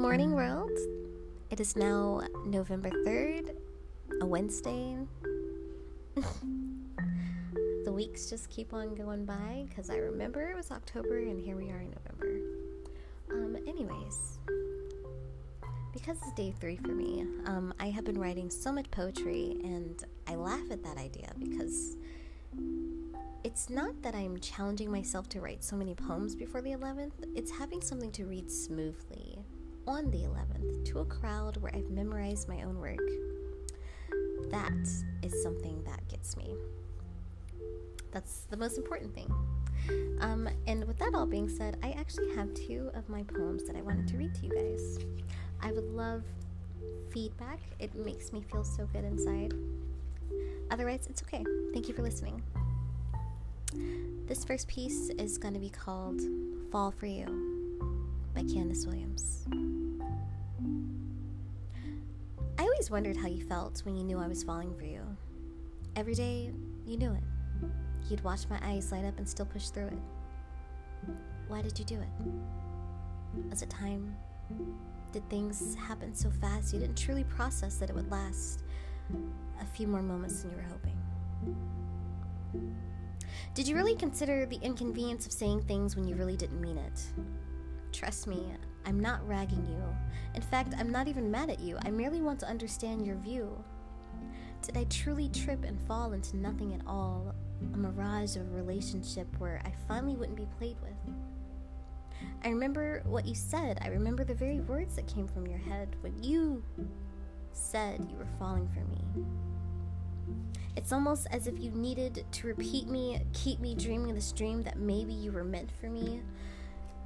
morning, world. It is now November 3rd, a Wednesday. the weeks just keep on going by because I remember it was October and here we are in November. Um, anyways, because it's day three for me, um, I have been writing so much poetry and I laugh at that idea because it's not that I'm challenging myself to write so many poems before the 11th, it's having something to read smoothly on the 11th to a crowd where I've memorized my own work. That is something that gets me. That's the most important thing. Um, and with that all being said, I actually have two of my poems that I wanted to read to you guys. I would love feedback, it makes me feel so good inside. Otherwise, it's okay. Thank you for listening. This first piece is going to be called Fall for You by Kandice Williams. Always wondered how you felt when you knew I was falling for you. Every day, you knew it. You'd watch my eyes light up and still push through it. Why did you do it? Was it time? Did things happen so fast you didn't truly process that it would last a few more moments than you were hoping? Did you really consider the inconvenience of saying things when you really didn't mean it? Trust me, I'm not ragging you. In fact, I'm not even mad at you. I merely want to understand your view. Did I truly trip and fall into nothing at all? A mirage of a relationship where I finally wouldn't be played with? I remember what you said. I remember the very words that came from your head when you said you were falling for me. It's almost as if you needed to repeat me, keep me dreaming this dream that maybe you were meant for me.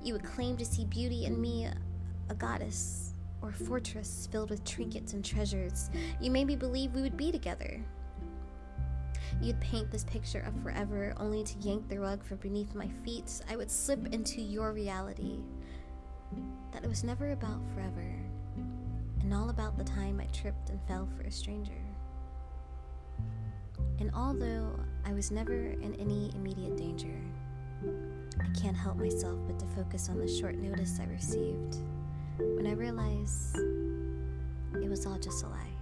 You would claim to see beauty in me, a goddess or fortress filled with trinkets and treasures. You made me believe we would be together. You'd paint this picture of forever, only to yank the rug from beneath my feet. I would slip into your reality. That it was never about forever, and all about the time I tripped and fell for a stranger. And although I was never in any immediate danger, I can't help myself but to focus on the short notice I received when I realized it was all just a lie.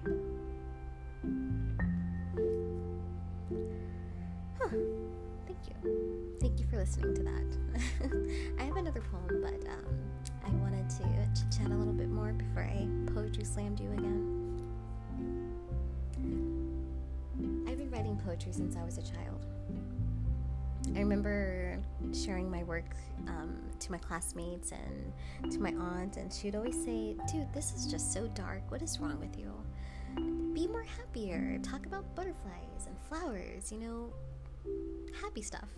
Huh. Thank you. Thank you for listening to that. I have another poem, but um, I wanted to chat a little bit more before I poetry slammed you again. I've been writing poetry since I was a child. I remember sharing my work um, to my classmates and to my aunt, and she would always say, Dude, this is just so dark. What is wrong with you? Be more happier. Talk about butterflies and flowers, you know, happy stuff.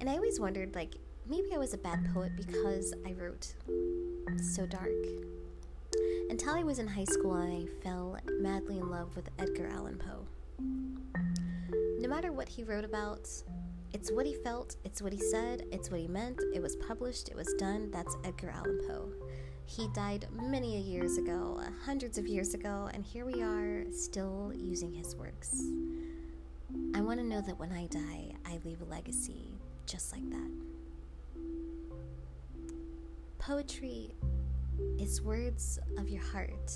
And I always wondered, like, maybe I was a bad poet because I wrote so dark. Until I was in high school I fell madly in love with Edgar Allan Poe. No matter what he wrote about, it's what he felt, it's what he said, it's what he meant, it was published, it was done. That's Edgar Allan Poe. He died many years ago, hundreds of years ago, and here we are still using his works. I want to know that when I die, I leave a legacy just like that. Poetry is words of your heart.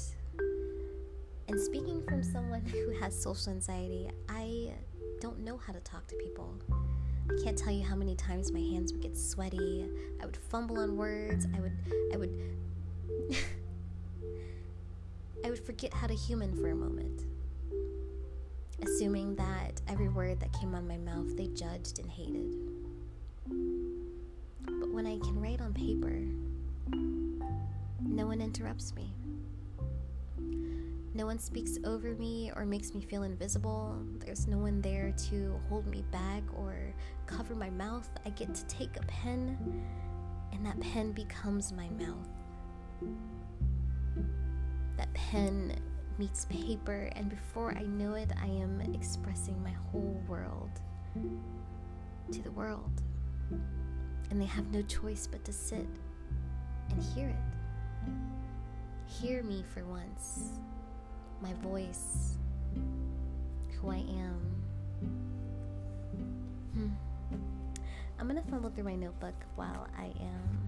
And speaking from someone who has social anxiety, I don't know how to talk to people. I can't tell you how many times my hands would get sweaty. I would fumble on words. I would I would I would forget how to human for a moment. Assuming that every word that came on my mouth they judged and hated. But when I can write on paper, no one interrupts me. No one speaks over me or makes me feel invisible. There's no one there to hold me back or cover my mouth. I get to take a pen, and that pen becomes my mouth. That pen meets paper, and before I know it, I am expressing my whole world to the world. And they have no choice but to sit and hear it. Hear me for once my voice, who I am. Hmm. I'm gonna fumble through my notebook while I am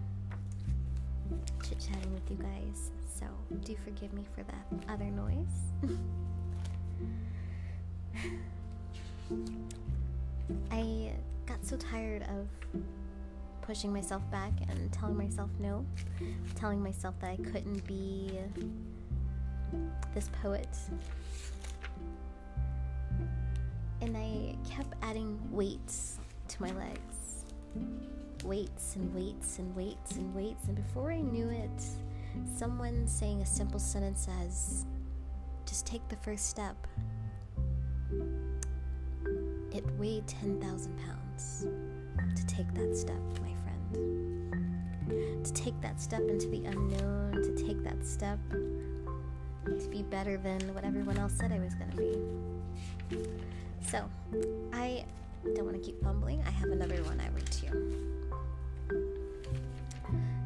chit chatting with you guys, so do forgive me for that other noise. I got so tired of pushing myself back and telling myself no, telling myself that I couldn't be this poet. And I kept adding weights to my legs. Weights and weights and weights and weights. And before I knew it, someone saying a simple sentence as, just take the first step. It weighed 10,000 pounds to take that step, my friend. To take that step into the unknown, to take that step to be better than what everyone else said I was going to be. So, I don't want to keep fumbling. I have another one I read to you.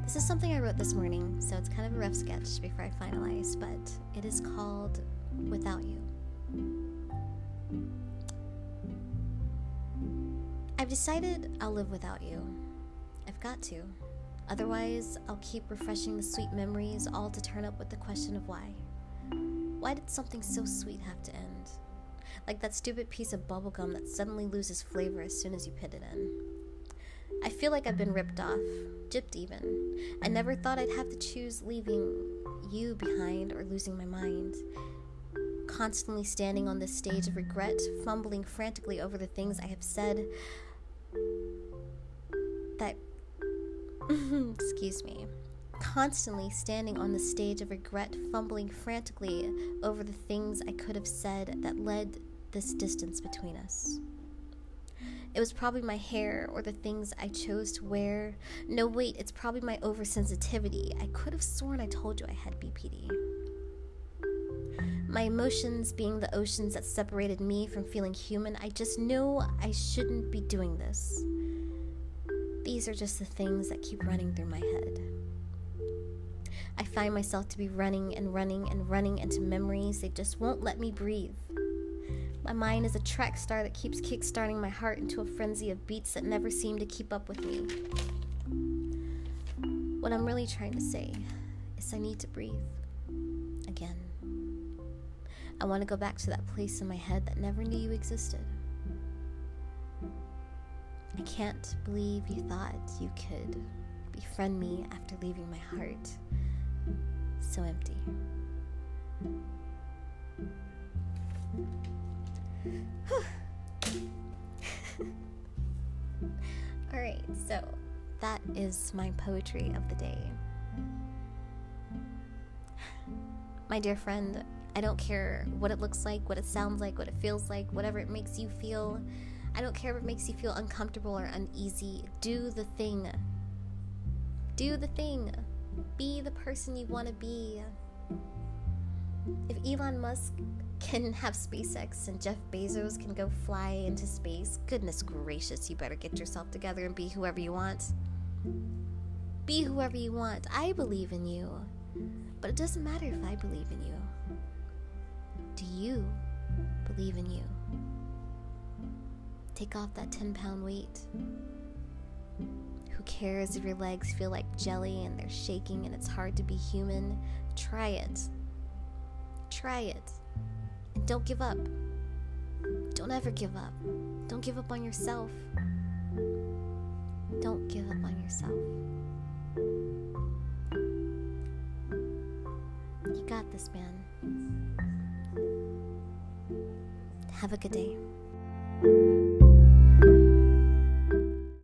This is something I wrote this morning, so it's kind of a rough sketch before I finalize, but it is called Without You. I've decided I'll live without you. I've got to. Otherwise, I'll keep refreshing the sweet memories, all to turn up with the question of why. Why did something so sweet have to end? Like that stupid piece of bubblegum that suddenly loses flavor as soon as you put it in. I feel like I've been ripped off, gypped even. I never thought I'd have to choose leaving you behind or losing my mind. Constantly standing on this stage of regret, fumbling frantically over the things I have said that. excuse me constantly standing on the stage of regret, fumbling frantically over the things I could have said that led this distance between us. It was probably my hair or the things I chose to wear. No, wait, it's probably my oversensitivity. I could have sworn I told you I had BPD. My emotions being the oceans that separated me from feeling human, I just knew I shouldn't be doing this. These are just the things that keep running through my head. I find myself to be running and running and running into memories. They just won't let me breathe. My mind is a track star that keeps kickstarting my heart into a frenzy of beats that never seem to keep up with me. What I'm really trying to say is I need to breathe again. I want to go back to that place in my head that never knew you existed. I can't believe you thought you could befriend me after leaving my heart so empty. All right, so that is my poetry of the day. My dear friend, I don't care what it looks like, what it sounds like, what it feels like, whatever it makes you feel. I don't care if it makes you feel uncomfortable or uneasy. Do the thing. Do the thing. Be the person you want to be. If Elon Musk can have SpaceX and Jeff Bezos can go fly into space, goodness gracious, you better get yourself together and be whoever you want. Be whoever you want. I believe in you. But it doesn't matter if I believe in you. Do you believe in you? Take off that 10 pound weight. Who cares if your legs feel like jelly and they're shaking and it's hard to be human? Try it. Try it. Don't give up. Don't ever give up. Don't give up on yourself. Don't give up on yourself. You got this, man. Have a good day.